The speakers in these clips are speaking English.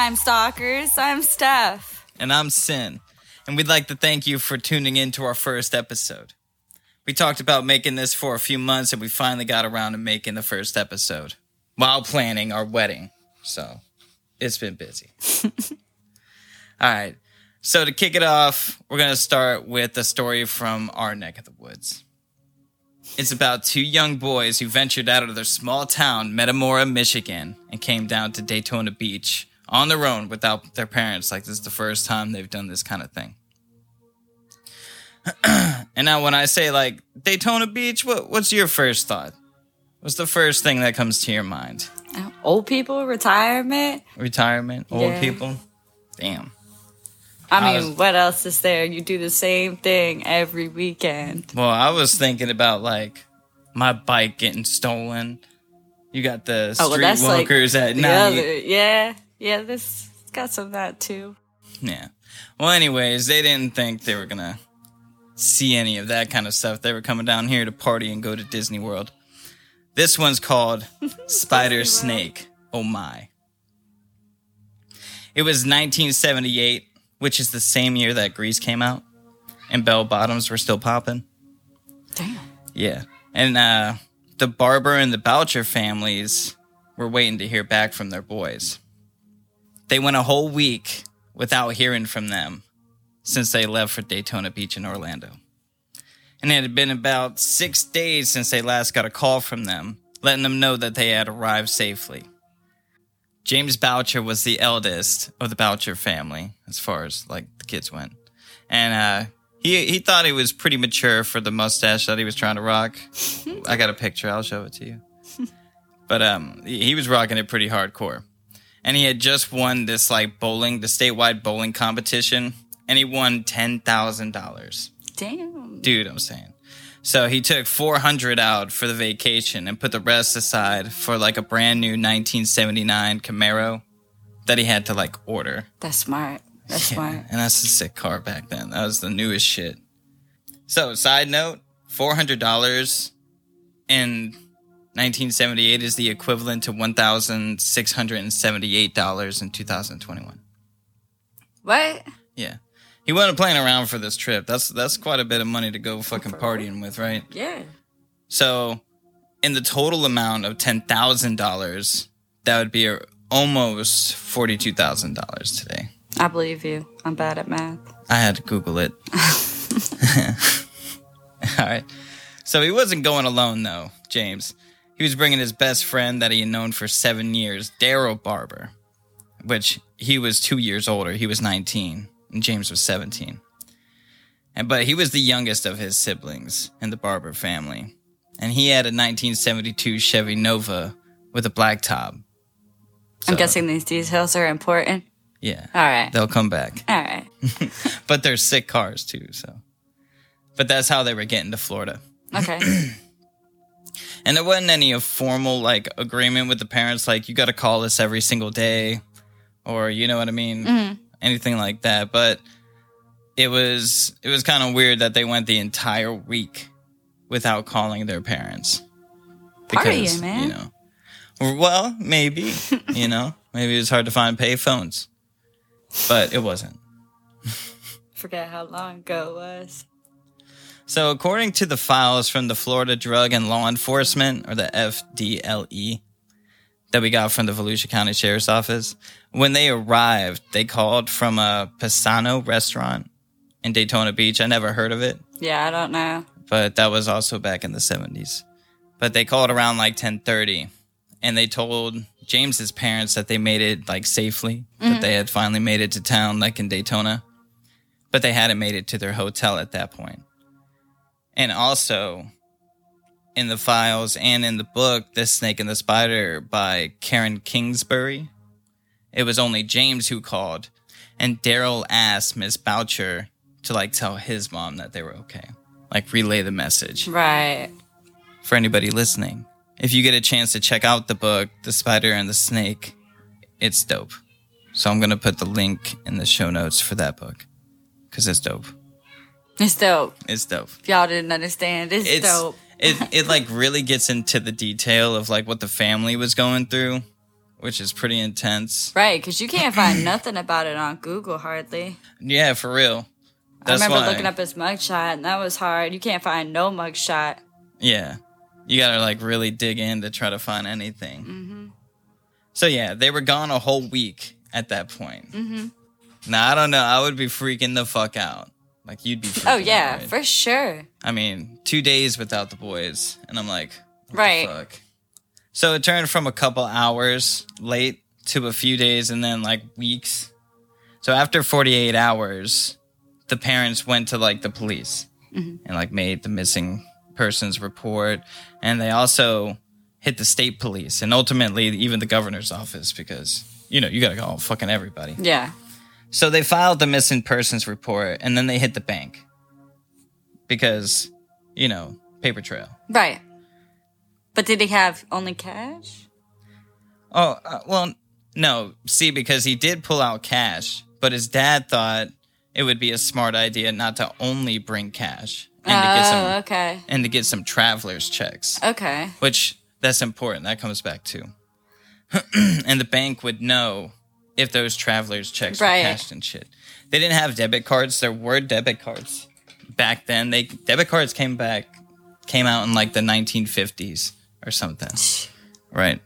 Crime Stalkers. I'm Steph. And I'm Sin. And we'd like to thank you for tuning in to our first episode. We talked about making this for a few months and we finally got around to making the first episode while planning our wedding. So it's been busy. All right. So to kick it off, we're going to start with a story from our neck of the woods. It's about two young boys who ventured out of their small town, Metamora, Michigan, and came down to Daytona Beach on their own without their parents. Like, this is the first time they've done this kind of thing. and now, when I say like Daytona Beach, what, what's your first thought? What's the first thing that comes to your mind? Old people, retirement. Retirement, old Yeah. people. Damn. I I mean, was- what else is there? You do the same thing every weekend. Well, I was thinking about like my bike getting stolen. You got the Oh, well, like streetwalkers at night. other. Yeah, yeah. This got some of that too. Yeah. Well, anyways, they didn't think they were gonna see any of that kind of stuff. They were coming down here to party and go to Disney World. This one's called Spider Snake. Oh my. It was 1978, which is the same year that Grease came out, and bell bottoms were still popping. Damn. Yeah. And uh, the Barber and the Boucher families were waiting to hear back from their boys. They went a whole week without hearing from them since they left for Daytona Beach in Orlando. And it had been about six days since they last got a call from them, letting them know that they had arrived safely. James Boucher was the eldest of the Boucher family, as far as like the kids went. And uh, he he thought he was pretty mature for the mustache that he was trying to rock. I got a picture. I'll show it to you. But um, he he was rocking it pretty hardcore, and he had just won this like bowling, the statewide bowling competition, and he won ten thousand dollars. Damn, dude, I'm saying. So he took four hundred out for the vacation and put the rest aside for like a brand new 1979 Camaro that he had to like order. That's smart. That's yeah, smart. And that's a sick car back then. That was the newest shit. So, side note, four hundred dollars and 1978 is the equivalent to $1,678 in 2021. What? Yeah. He wasn't playing around for this trip. That's that's quite a bit of money to go fucking partying with, right? Yeah. So, in the total amount of $10,000, that would be almost $42,000 today. I believe you. I'm bad at math. I had to Google it. All right. So he wasn't going alone, though, James. He was bringing his best friend that he had known for seven years, Daryl Barber, which he was two years older. He was 19, and James was 17. And, but he was the youngest of his siblings in the Barber family. And he had a 1972 Chevy Nova with a black top. I'm guessing these details are important. Yeah. All right. They'll come back. All right. but they're sick cars too. So, but that's how they were getting to Florida. Okay. And there wasn't any formal like agreement with the parents, like you got to call us every single day, or you know what I mean, mm-hmm. anything like that. But it was it was kind of weird that they went the entire week without calling their parents. Partying, man. You know, well, maybe you know, maybe it was hard to find pay phones, but it wasn't. Forget how long ago it was. So, according to the files from the Florida Drug and Law Enforcement, or the FDLE, that we got from the Volusia County Sheriff's Office, when they arrived, they called from a Pisano restaurant in Daytona Beach. I never heard of it, Yeah, I don't know. but that was also back in the 70s. But they called around like 10:30 and they told James's parents that they made it like safely, that mm-hmm. they had finally made it to town like in Daytona. But they hadn't made it to their hotel at that point. And also in the files and in the book The Snake and the Spider by Karen Kingsbury, it was only James who called and Daryl asked Miss Boucher to like tell his mom that they were okay. Like relay the message Right. for anybody listening. If you get a chance to check out the book, The Spider and the Snake, it's dope. So I'm going to put the link in the show notes for that book because it's dope. It's dope. It's dope. If y'all didn't understand, it's, It's dope. it it like really gets into the detail of like what the family was going through which is pretty intense. Right, because you can't find nothing about it on Google hardly. Yeah, for real. I remember looking up his mugshot, and that was hard. You can't find no mugshot. Yeah, you gotta like really dig in to try to find anything. Mm-hmm. So yeah, they were gone a whole week at that point. Mm-hmm. Now I don't know. I would be freaking the fuck out. Like you'd be. Oh yeah, out, right? for sure. I mean, two days without the boys, and I'm like, Right. fuck? So it turned from a couple hours late to a few days, and then like weeks. So after 48 hours, the parents went to like the police mm-hmm. and like made the missing persons report, and they also hit the state police and ultimately even the governor's office because you know you gotta call fucking everybody. Yeah. So they filed the missing persons report and then they hit the bank because, you know, paper trail. Right. But did he have only cash? Oh, uh, well, no. See, because he did pull out cash, but his dad thought it would be a smart idea not to only bring cash and to get oh, some okay. and to get some traveler's checks, Okay. which that's important. That comes back too. and the bank would know if those travelers checks Right. were cashed and shit. They didn't have debit cards. There were debit cards back then. They debit cards came back came out in like the 1950s or something. Right.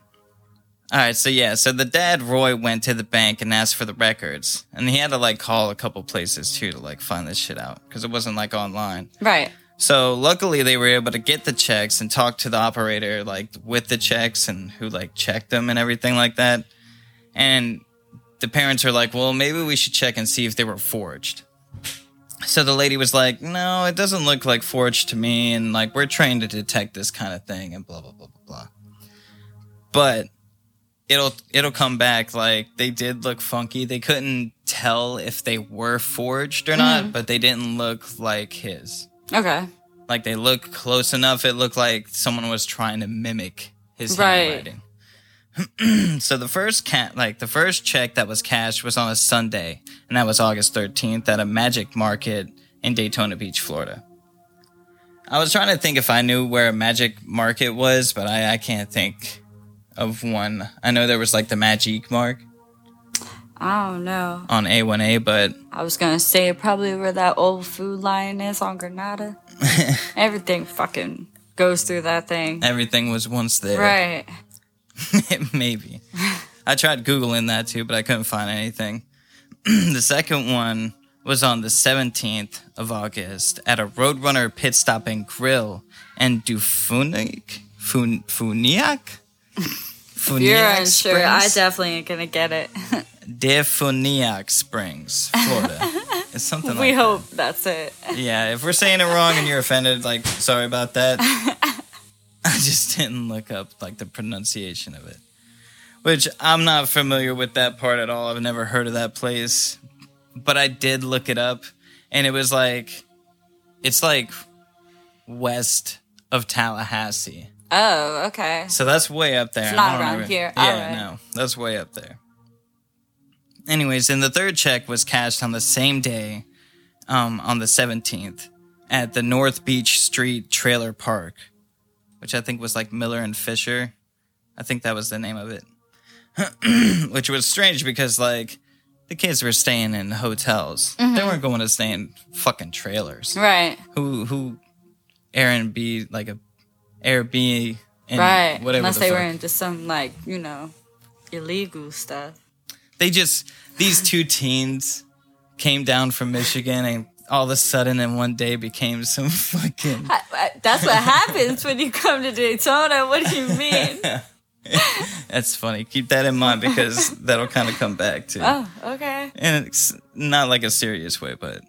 All right, so yeah, so the dad Roy went to the bank and asked for the records, and he had to like call a couple places too to like find this shit out because it wasn't like online. Right. So luckily they were able to get the checks and talk to the operator like with the checks and who like checked them and everything like that. And the parents are like, "Well, maybe we should check and see if they were forged." So the lady was like, "No, it doesn't look like forged to me and like we're trained to detect this kind of thing and blah blah blah blah blah." But it'll it'll come back like they did look funky. They couldn't tell if they were forged or not, mm-hmm. but they didn't look like his Okay. like they look close enough. It looked like someone was trying to mimic his Right. handwriting. so the first cat, like the first check that was cashed was on a Sunday, and that was August 13th at a magic market in Daytona Beach, Florida. I was trying to think if I knew where a magic market was, but I, I can't think of one. I know there was like the Magic Mark I don't know. on A1A, but I was gonna say probably where that old food line is on Granada. Everything fucking goes through that thing. everything was once there. Right. Maybe. I tried Googling that too, but I couldn't find anything. the second one was on the 17th of August at a Roadrunner pit stop and grill in Dufunik? Fun, Funiac? If you're unsure, I definitely ain't gonna get it. DeFuniak Springs, Florida. it's something we like hope that's it. Yeah, if we're saying it wrong and you're offended, like, sorry about that. I just didn't look up, like, the pronunciation of it. Which I'm not familiar with that part at all. I've never heard of that place. But I did look it up, and it was like, it's like west of Tallahassee. Oh, okay. So that's way up there. It's not around remember- here. Yeah, Alright. no, that's way up there. Anyways, and the third check was cashed on the same day, um, on the 17th, at the North Beach Street Trailer Park, which I think was like Miller and Fisher. I think that was the name of it. which was strange because like the kids were staying in hotels. They Mm-hmm. weren't going to stay in fucking trailers. Right. Who who Airbnb like a Airbnb and right. whatever Unless the they fuck. were into some like, you know, illegal stuff. they just these two teens came down from Michigan and all of a sudden in one day became some fucking That's what happens when you come to Daytona. What do you mean? that's funny keep that in mind because that'll kind of come back too Oh, okay. and it's not like a serious way but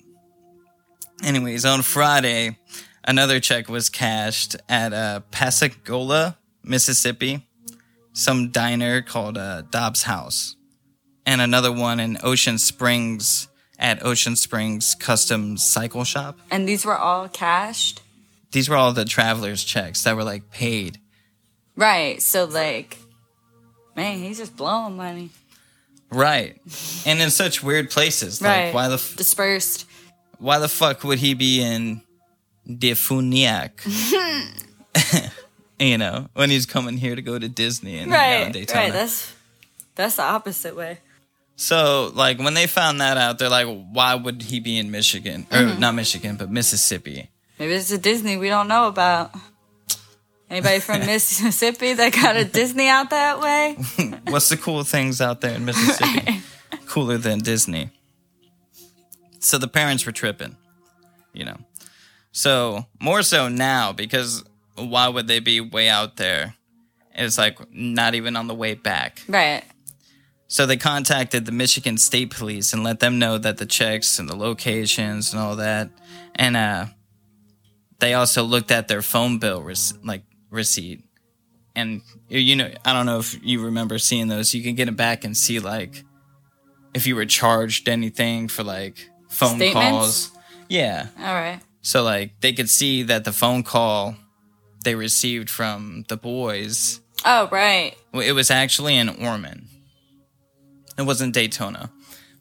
anyways on friday another check was cashed at uh, Pascagoula, mississippi some diner called uh, dobbs house and another one in ocean springs at ocean springs custom cycle shop And these were all cashed? these were all the travelers checks that were like paid Right. So, like, man, he's just blowing money. right and in such weird places Right. like why the f- Dispersed. why the fuck would he be in DeFuniak? you know, when he's coming here to go to Disney and hang out in Right. Right. That's That's the opposite way. So, like, when they found that out, they're like, why would he be in Michigan? Or mm-hmm. not Michigan, but Mississippi. Maybe it's a Disney we don't know about. Anybody from Mississippi that got a Disney out that way? What's the cool things out there in Mississippi? Cooler than Disney. So the parents were tripping, you know. So more so now because why would they be way out there? It's like not even on the way back. Right. So they contacted the Michigan State Police and let them know that the checks and the locations and all that, and uh, they also looked at their phone bill rec- like receipt, and you know I don't know if you remember seeing those. You can get it back and see like if you were charged anything for like phone Statements? calls. Yeah, All right. so like they could see that the phone call they received from the boys Oh, right. it was actually in Ormond. It wasn't Daytona,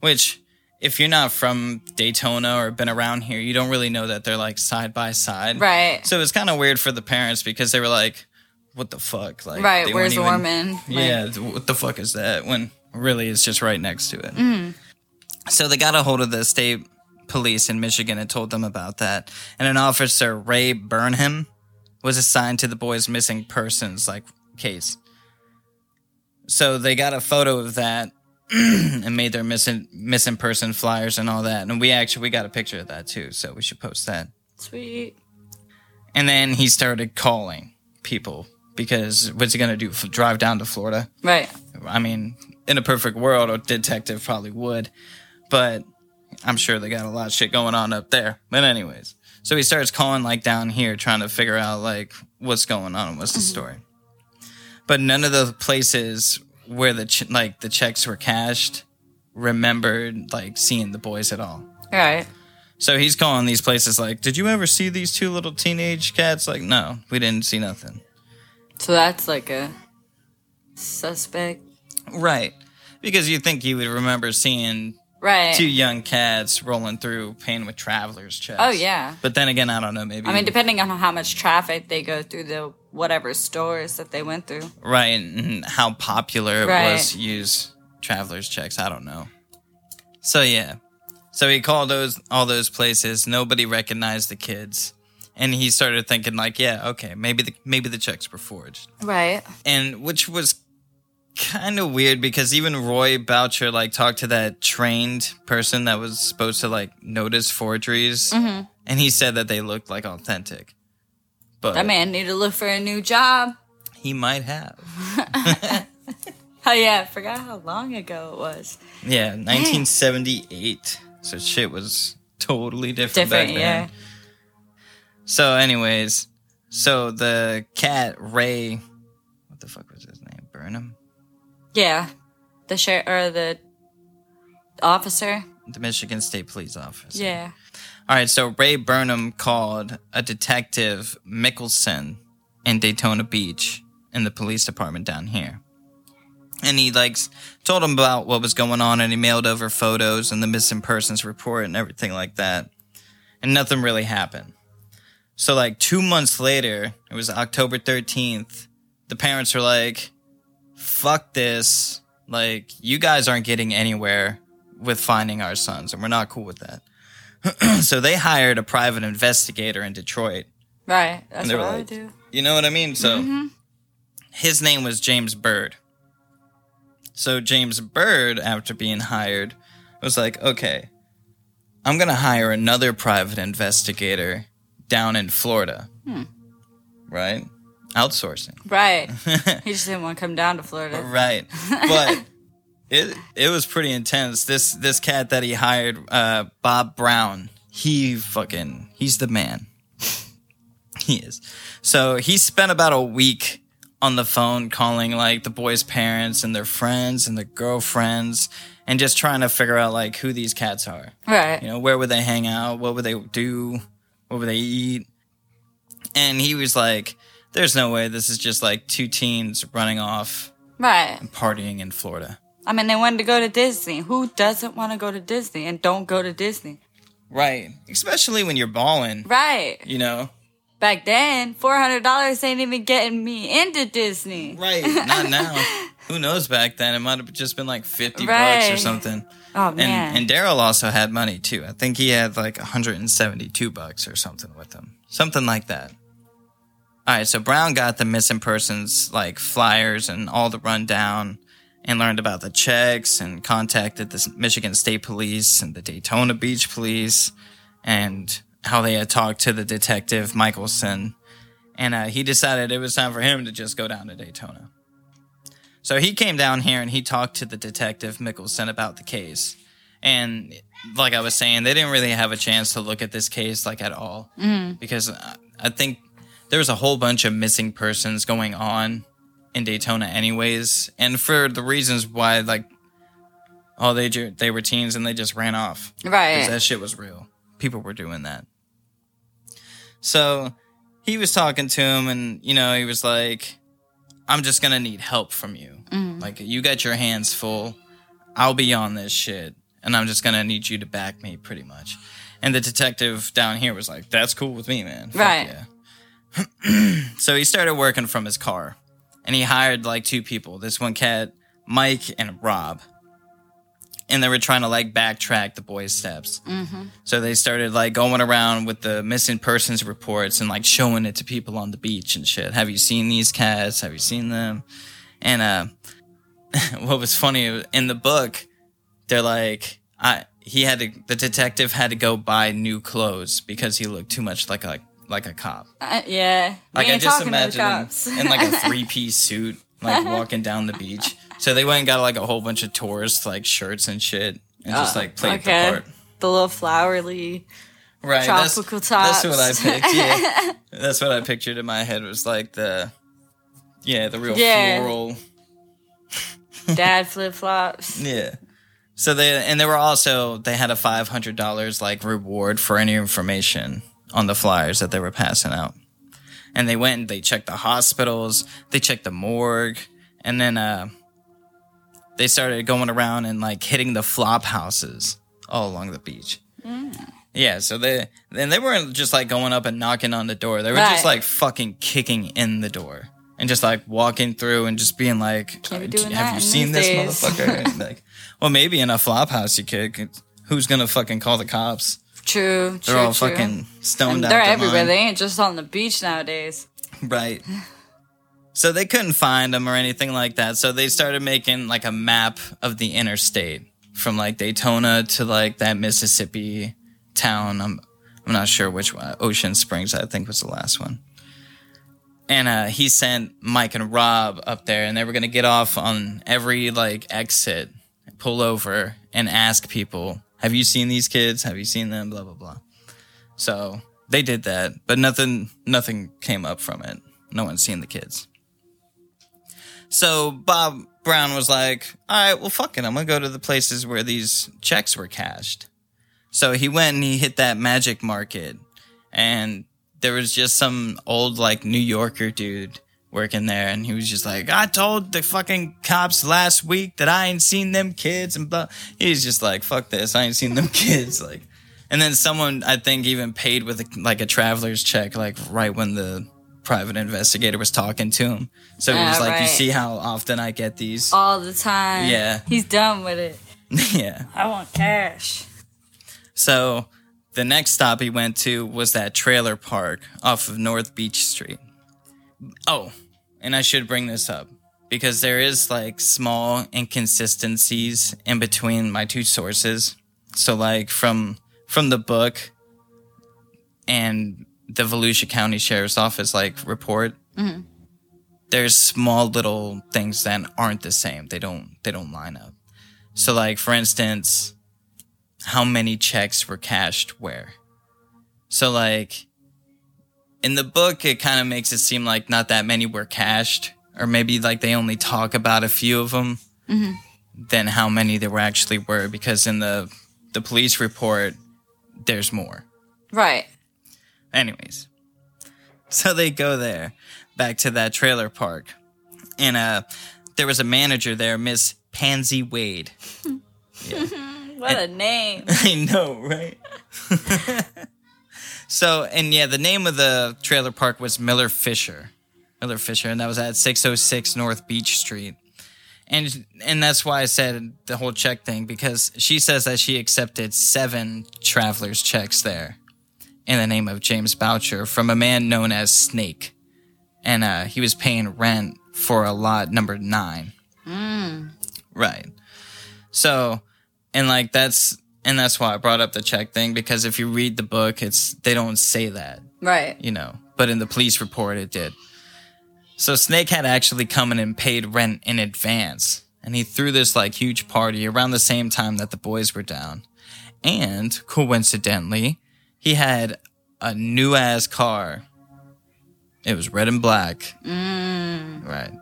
which if you're not from Daytona or been around here, you don't really know that they're like side by side. Right. So it's kind of weird for the parents because they were like, "What the fuck?" Like, Right. Where's even-? Like, Yeah, what the fuck is that? When really it's just right next to it. Mm-hmm. So they got a hold of the state police in Michigan and told them about that. And an officer, Ray Burnham, was assigned to the boys' missing persons like case. So they got a photo of that and made their missing missing person flyers and all that. And we actually we got a picture of that too, so we should post that. Sweet. And then he started calling people because what's he gonna do? Drive down to Florida? Right. I mean, in a perfect world, a detective probably would, but I'm sure they got a lot of shit going on up there. But anyways, so he starts calling like down here, trying to figure out like what's going on and what's the mm-hmm. story. But none of the places where the ch- like the checks were cashed remembered like seeing the boys at all. Right. So he's calling these places like, "Did you ever see these two little teenage cats?" Like, no, we didn't see nothing. So that's like a suspect. Right. Because you think you would remember seeing Right. two young cats rolling through paying with travelers checks. Oh, yeah. But then again, I don't know. Maybe I mean, depending on how much traffic they go through the whatever stores that they went through. right and how popular it Right. was to use travelers checks. I don't know. So yeah, so he called those all those places. Nobody recognized the kids, and he started thinking like, yeah, okay, maybe the maybe the checks were forged. Right. and which was kind of weird because even Roy Boucher like talked to that trained person that was supposed to like notice forgeries, mm-hmm. and he said that they looked like authentic. But That man need to look for a new job. he might have. Oh yeah, I forgot how long ago it was. Yeah, 1978. So shit was totally different, Different, back yeah. then. So, anyways, so the cat Ray, what the fuck was his name? Burnham, Yeah. The sheriff or the officer. the Michigan State Police officer. Yeah. All right, so Ray Burnham called a detective Mickelson in Daytona Beach in the police department down here. And he like told him about what was going on and he mailed over photos and the missing persons report and everything like that. And nothing really happened. So like 2 months later, it was October 13th, the parents were like, "Fuck this. Like you guys aren't getting anywhere with finding our sons and we're not cool with that." so they hired a private investigator in Detroit. Right. That's what I like, would do. You know what I mean? So mm-hmm. his name was James Bird. So James Bird, after being hired, was like, okay, I'm going to hire another private investigator down in Florida. Hmm. Right? Outsourcing. Right. he just didn't want to come down to Florida. Right. But it it was pretty intense. This this cat that he hired, uh, Bob Brown, he fucking he's the man. he is. So he spent about a week on the phone calling like the boys' parents and their friends and their girlfriends and just trying to figure out like who these cats are. Right. You know, where would they hang out? What would they do? What would they eat? And he was like, There's no way this is just like two teens running off Right. And partying in Florida. I mean, they wanted to go to Disney. Who doesn't want to go to Disney and don't go to Disney? Right. Especially when you're balling, Right. you know? Back then, four hundred dollars ain't even getting me into Disney. Right. Not now. Who knows back then? It might have just been like 50 bucks or something. Oh And man. and Daryl also had money too. I think he had like 172 bucks or something with him. Something like that. All right, so Brown got the missing persons like flyers and all the rundown and learned about the checks and contacted the Michigan State Police and the Daytona Beach Police and how they had talked to the detective Mickelson. And uh, he decided it was time for him to just go down to Daytona. So he came down here and he talked to the detective Mickelson about the case. And like I was saying, they didn't really have a chance to look at this case like at all because I- I think there was a whole bunch of missing persons going on in Daytona anyways, and for the reasons why like oh they ju- they were teens and they just ran off. right. that shit was real. People were doing that. So he was talking to him, and you know, he was like, "I'm just gonna need help from you. Mm-hmm. Like, you got your hands full. I'll be on this shit, and I'm just gonna need you to back me, pretty much." And the detective down here was like, "That's cool with me, man. Fuck Right. yeah." so he started working from his car, and he hired like two people. This one cat, Mike, and Rob and they were trying to like backtrack the boys' steps. Mm-hmm. So they started like going around with the missing persons reports and like showing it to people on the beach and shit. Have you seen these cats? Have you seen them? And uh, what was funny in the book, they're like, I he had to the detective had to go buy new clothes because he looked too much like a like a cop. Uh, yeah. Like I just talking to the imagine him in like a three piece suit, like walking down the beach. So they went and got like a whole bunch of tourist like shirts and shit, and just like played okay. the part. The little flowery. Right, Tropical that's, That's what I picked. Yeah, that's what I pictured in my head. Was like the, yeah, the real Yeah. floral. Dad flip flops. Yeah. So they and they were also they had a five hundred dollars like reward for any information on the flyers that they were passing out. And they went and they checked the hospitals, they checked the morgue, and then uh they started going around and like hitting the flop houses all along the beach. Yeah, so they and they weren't just like going up and knocking on the door. They were just like fucking kicking in the door and just like walking through and just being like, Can't be "Uh, doing "Have you seen this days." motherfucker?" Like, well, maybe in a flop house you. 'cause Who's gonna fucking call the cops? True. They're true, all true. fucking stoned And out. they're everywhere. mind. They ain't just on the beach nowadays. Right. So they couldn't find them or anything like that. So they started making like a map of the interstate from like Daytona to like that Mississippi town. I'm I'm not sure which one. Ocean Springs, I think, was the last one. And uh, he sent Mike and Rob up there, and they were gonna get off on every like exit, pull over, and ask people, "Have you seen these kids? Have you seen them?" Blah blah blah. So they did that, but nothing nothing came up from it. No one's seen the kids. So Bob Brown was like, "All right, well, fuck it. I'm gonna go to the places where these checks were cashed." So he went and he hit that magic market, and there was just some old like New Yorker dude working there, and he was just like, "I told the fucking cops last week that I ain't seen them kids," and blah. He's just like, "Fuck this, I ain't seen them kids." Like, and then someone I think even paid with a, like a traveler's check, like right when the private investigator was talking to him. So he was Ah, like, "You see how often I get these?" All the time. Yeah. He's done with it. yeah. I want cash. So the next stop he went to was that trailer park off of North Beach Street. Oh, and I should bring this up because there is like small inconsistencies in between my two sources. So like from from the book and the Volusia County Sheriff's Office like report, mm-hmm. there's small little things that aren't the same. They don't they don't line up. So like for instance, how many checks were cashed where. So like in the book it kind of makes it seem like not that many were cashed or maybe like they only talk about a few of them than how many there were actually were because in the the police report there's more. Right. Anyways, so they go there, back to that trailer park, and uh, there was a manager there, Miss Pansy Wade. What a name. I know, right? so, and yeah, the name of the trailer park was Miller Fisher. Miller Fisher, and that was at 606 North Beach Street. And and that's why I said the whole check thing because she says that she accepted seven travelers checks there in the name of James Boucher from a man known as Snake, and uh, he was paying rent for a lot number nine. Right. So, and like that's and that's why I brought up the check thing because if you read the book, it's they don't say that Right. you know, but in the police report it did. So Snake had actually come in and paid rent in advance, and he threw this like huge party around the same time that the boys were down. And coincidentally, he had a new ass car. It was red and black. Mm. Right.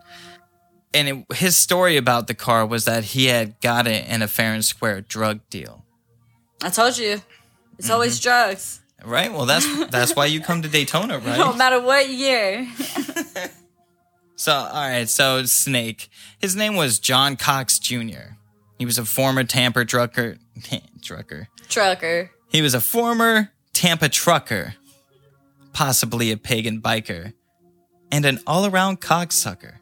And it, his story about the car was that he had got it in a fair and square drug deal. I told you. It's always Mm-hmm. drugs. Right? Well, that's that's why you come to Daytona, right? No matter what year. So, all right. So, Snake. His name was John Cox Jr. He was a former Tampa trucker. trucker. Trucker. He was a former Tampa trucker, possibly a pagan biker, and an all-around cocksucker.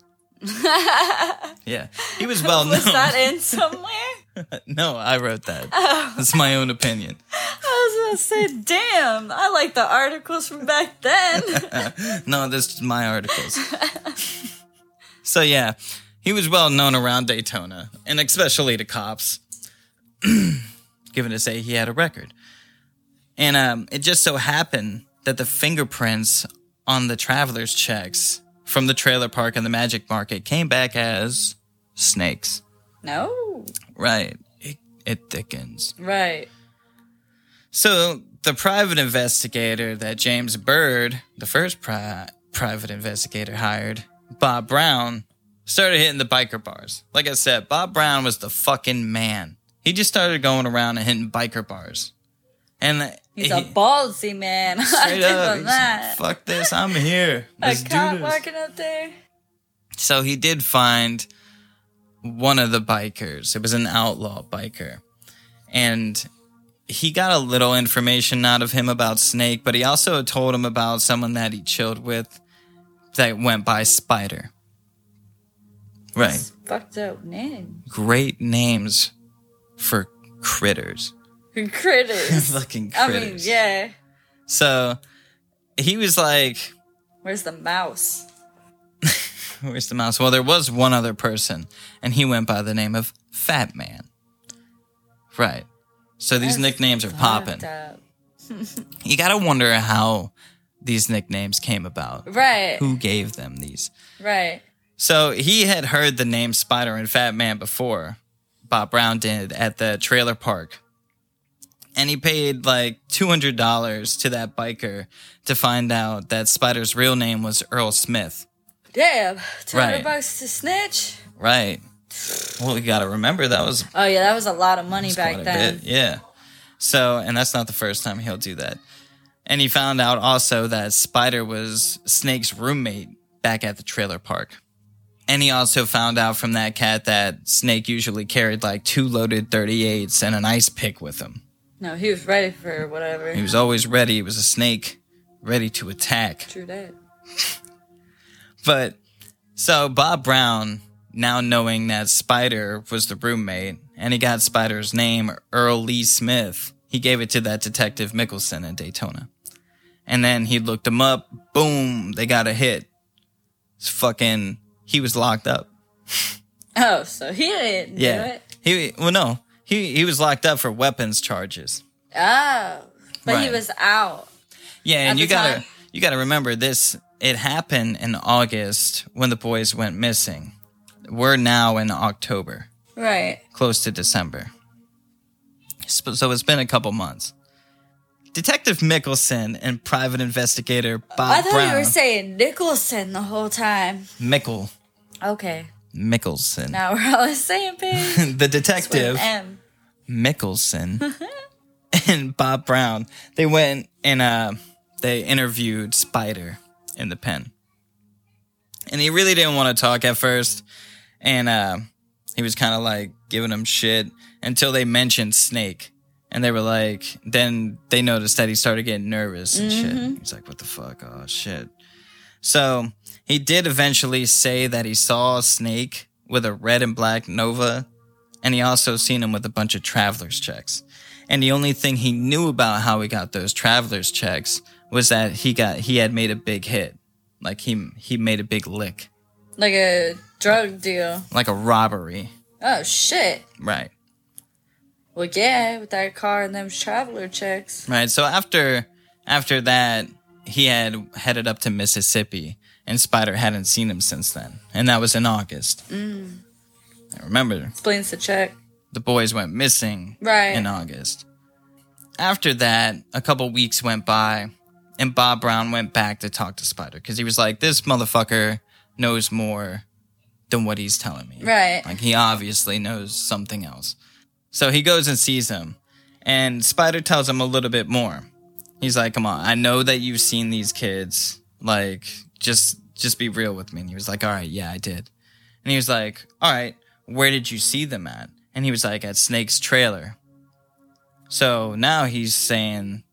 yeah, he was well known. Was that in somewhere? no, I wrote that. It's my own opinion. I was gonna say, damn, I like the articles from back then. No, this is my articles. so yeah, he was well known around Daytona, and especially to cops. Given to say he had a record, and um, it just so happened that the fingerprints on the travelers' checks from the trailer park and the Magic Market came back as snakes. No. Right, it, it thickens. Right. So the private investigator that James Bird, the first pri- private investigator hired, Bob Brown, started hitting the biker bars. Like I said, Bob Brown was the fucking man. He just started going around and hitting biker bars. And He's he, a ballsy man. Straight up, him he's that. like, fuck this, I'm here. a Let's do cop walking up there. So he did find one of the bikers. It was an outlaw biker. And he got a little information out of him about Snake, but he also told him about someone that he chilled with that went by Spider. Right. Fucked up name. Great names for critters. Critters. Fucking I mean, critters. yeah. So he was like, Where's the mouse? Where's the mouse? Well, there was one other person, and he went by the name of Fat Man. Right. So these That's nicknames are popping. You gotta wonder how these nicknames came about. Right. Who gave them these? Right. So he had heard the name Spider and Fat Man before. Bob Brown did at the trailer park. And he paid like $200 to that biker to find out that Spider's real name was Earl Smith. Damn. 200 Right. bucks to snitch? Right. Well, you got to remember that was Oh, yeah, that was a lot of money back quite a then. bit. Yeah. So, and that's not the first time he'll do that. And he found out also that Spider was Snake's roommate back at the trailer park. And he also found out from that cat that Snake usually carried like two loaded 38s and an ice pick with him. No, he was ready for whatever. He was always ready. He was a snake ready to attack. True that. But so Bob Brown, now knowing that Spider was the roommate, and he got Spider's name, Earl Lee Smith, he gave it to that detective Mickelson in Daytona. And then he looked him up. Boom, they got a hit. It's fucking, he was locked up. Oh, so he didn't do Yeah. it. He, well, no, he, he was locked up for weapons charges. Oh. But he was out. Yeah, and you gotta time. you gotta remember this. It happened in August when the boys went missing. We're now in October, Right. close to December. So so it's been a couple months. Detective Mickelson and private investigator Bob I thought Brown. you were saying Nicholson the whole time. Mickle Okay. Mickelson. Now we're all the same page. the detective M. Mickelson and Bob Brown. They went and uh, they interviewed Spider in the pen, and he really didn't want to talk at first, and uh, he was kind of like giving them shit until they mentioned Snake, and they were like, then they noticed that he started getting nervous and shit. He's like, "What the fuck? Oh shit!" So he did eventually say that he saw a snake with a red and black Nova, and he also seen him with a bunch of traveler's checks. And the only thing he knew about how he got those traveler's checks was that he got he had made a big hit, like he he made a big lick, Like a drug deal. like a robbery, Oh shit. right? Well, yeah, with that car and them traveler checks. Right. So after after that, he had headed up to Mississippi, and Spider hadn't seen him since then, and that was in August. Mm. I remember Explains the check. the boys went missing Right. in August. After that, a couple weeks went by, and Bob Brown went back to talk to Spider because he was like, "This motherfucker knows more than what he's telling me. Right. Like he obviously knows something else." So he goes and sees him, and Spider tells him a little bit more. He's like, "Come on, I know that you've seen these kids. Like, just just be real with me." And he was like, "All right, yeah, I did." And he was like, "All right, where did you see them at?" And he was like, "At Snake's trailer." So now he's saying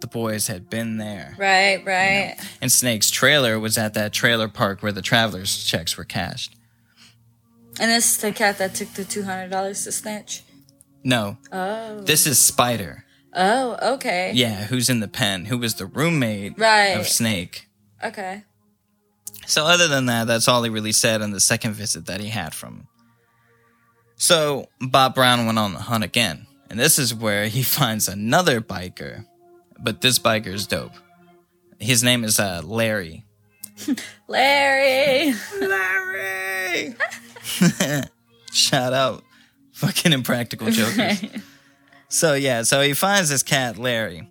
the boys had been there. Right, right. And Snake's trailer was at that trailer park where the travelers' checks were cashed. And this is the cat that took the two hundred dollars to snitch. No, Oh. this is Spider. Oh, okay. Yeah, who's in the pen, who was the roommate Right. of Snake. Okay. So other than that, that's all he really said on the second visit that he had from him. So Bob Brown went on the hunt again, and this is where he finds another biker, but this biker is dope. His name is uh, Larry. Larry. Larry. Shout out, fucking impractical jokers. So yeah, so he finds this cat Larry,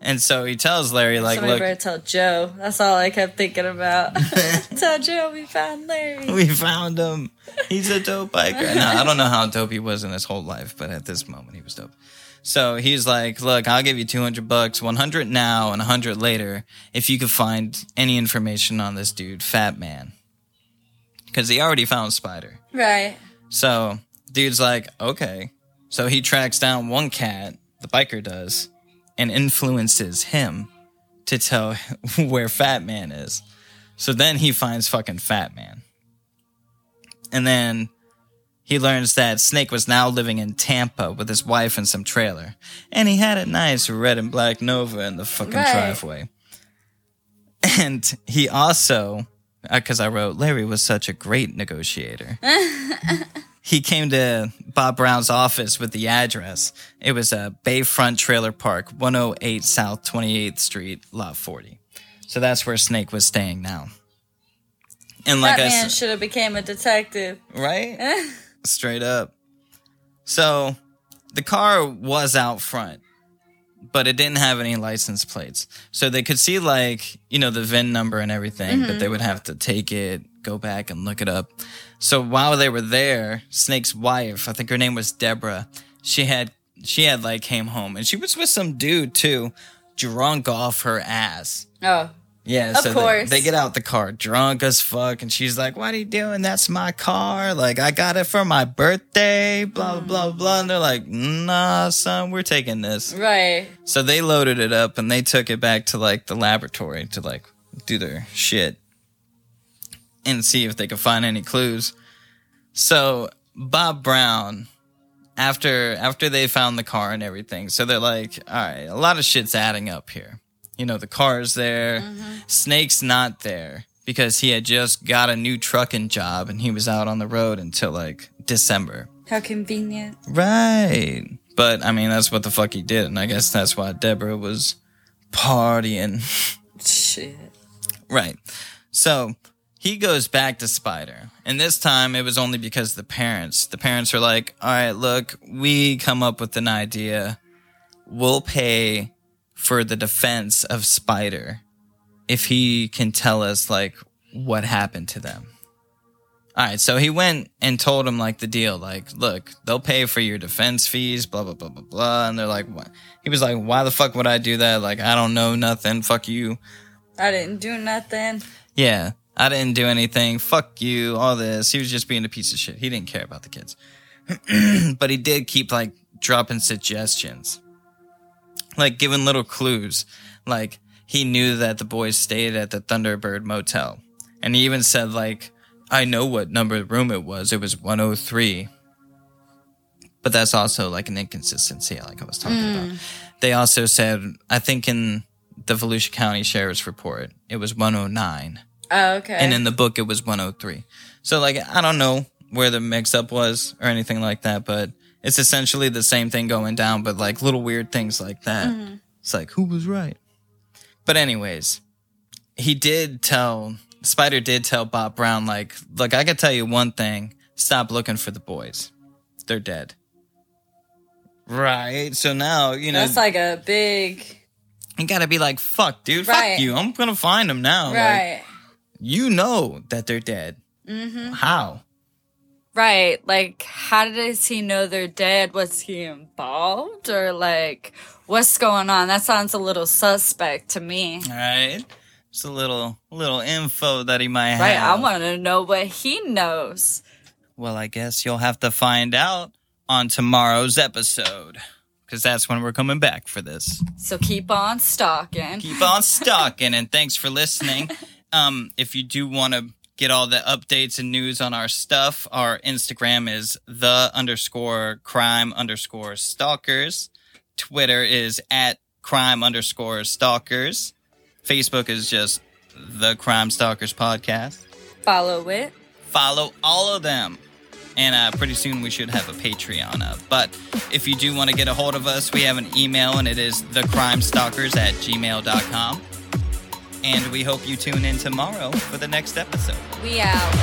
and so he tells Larry like, Somebody "Look, better tell Joe. That's all I kept thinking about. tell Joe we found Larry. we found him. He's a dope biker. No, I don't know how dope he was in his whole life, but at this moment he was dope. So he's like, "Look, I'll give you two hundred bucks, one hundred now, and hundred later, if you could find any information on this dude, Fat Man, because he already found Spider." Right. So dude's like, okay. So he tracks down one cat, the biker does, and influences him to tell where Fat Man is. So then he finds fucking Fat Man. And then he learns that Snake was now living in Tampa with his wife and some trailer. And he had a nice red and black Nova in the fucking Right. driveway. And he also, uh, because I wrote, Larry was such a great negotiator he came to Bob Brown's office with the address. It was a Bayfront Trailer Park, 108 South 28th Street, Lot 40. So that's where Snake was staying now. And like that I man should have became a detective. right? Straight up. So the car was out front, but it didn't have any license plates. So they could see like, you know, the VIN number and everything, but they mm-hmm. would have to take it, go back and look it up. So while they were there, Snake's wife, I think her name was Deborah, she had she had like came home and she was with some dude too, drunk off her ass. Oh. Yeah, Of so they- course. They, get out the car drunk as fuck, and she's like, "What are you doing? That's my car. Like, I got it for my birthday. Blah blah blah blah." And they're like, "Nah, son, we're taking this." Right. So they loaded it up and they took it back to like the laboratory to like do their shit and see if they could find any clues. So Bob Brown, after after they found the car and everything, so they're like, all right, a lot of shit's adding up here. You know, the car's there, mm-hmm. Snake's not there because he had just got a new trucking job and he was out on the road until like December. How convenient. Right. But I mean, that's what the fuck he did, and I guess that's why Deborah was partying. Shit. right. So he goes back to Spider, and this time it was only because the parents. The parents are like, "All right, look, we come up with an idea. We'll pay for the defense of Spider if he can tell us like what happened to them." All right, so he went and told him like the deal, like, look, they'll pay for your defense fees, blah blah blah blah blah, and they're like, what? He was like, why the fuck would I do that? Like, I don't know nothing. Fuck you. I didn't do nothing. Yeah, I didn't do anything. Fuck you. All this. He was just being a piece of shit. He didn't care about the kids, but he did keep like dropping suggestions, like giving little clues. Like he knew that the boys stayed at the Thunderbird Motel, and he even said like, I know what number of room it was. It was 103. But that's also like an inconsistency, like I was talking Mm. about. They also said, I think in the Volusia County Sheriff's Report, it was 109. Oh, okay. And in the book, it was 103. So, like, I don't know where the mix up was or anything like that, but it's essentially the same thing going down, but like little weird things like that. Mm-hmm. It's like, who was right? But, anyways, he did tell, Spider did tell Bob Brown, like, look, I can tell you one thing stop looking for the boys. They're dead. Right. So now, you know, That's like a big. you gotta be like, fuck, dude, Right. fuck you. I'm gonna find them now. Like, Right. you know that they're dead. Mm-hmm. How? Right. Like, how does he know they're dead? Was he involved? Or, like, what's going on? That sounds a little suspect to me. All right. Just a little, little info that he might Right. have. Right. I want to know what he knows. well, I guess you'll have to find out on tomorrow's episode, because that's when we're coming back for this. So keep on stalking. Keep on stalking, and thanks for listening. Um, if you do want to get all the updates and news on our stuff, our Instagram is the underscore crime underscore stalkers. Twitter is at crime underscore stalkers. Facebook is just the Crime Stalkers Podcast. Follow it. Follow all of them. And uh, pretty soon we should have a Patreon up. But if you do want to get a hold of us, we have an email and it is thecrimestalkers at gmail.com. And we hope you tune in tomorrow for the next episode. We out.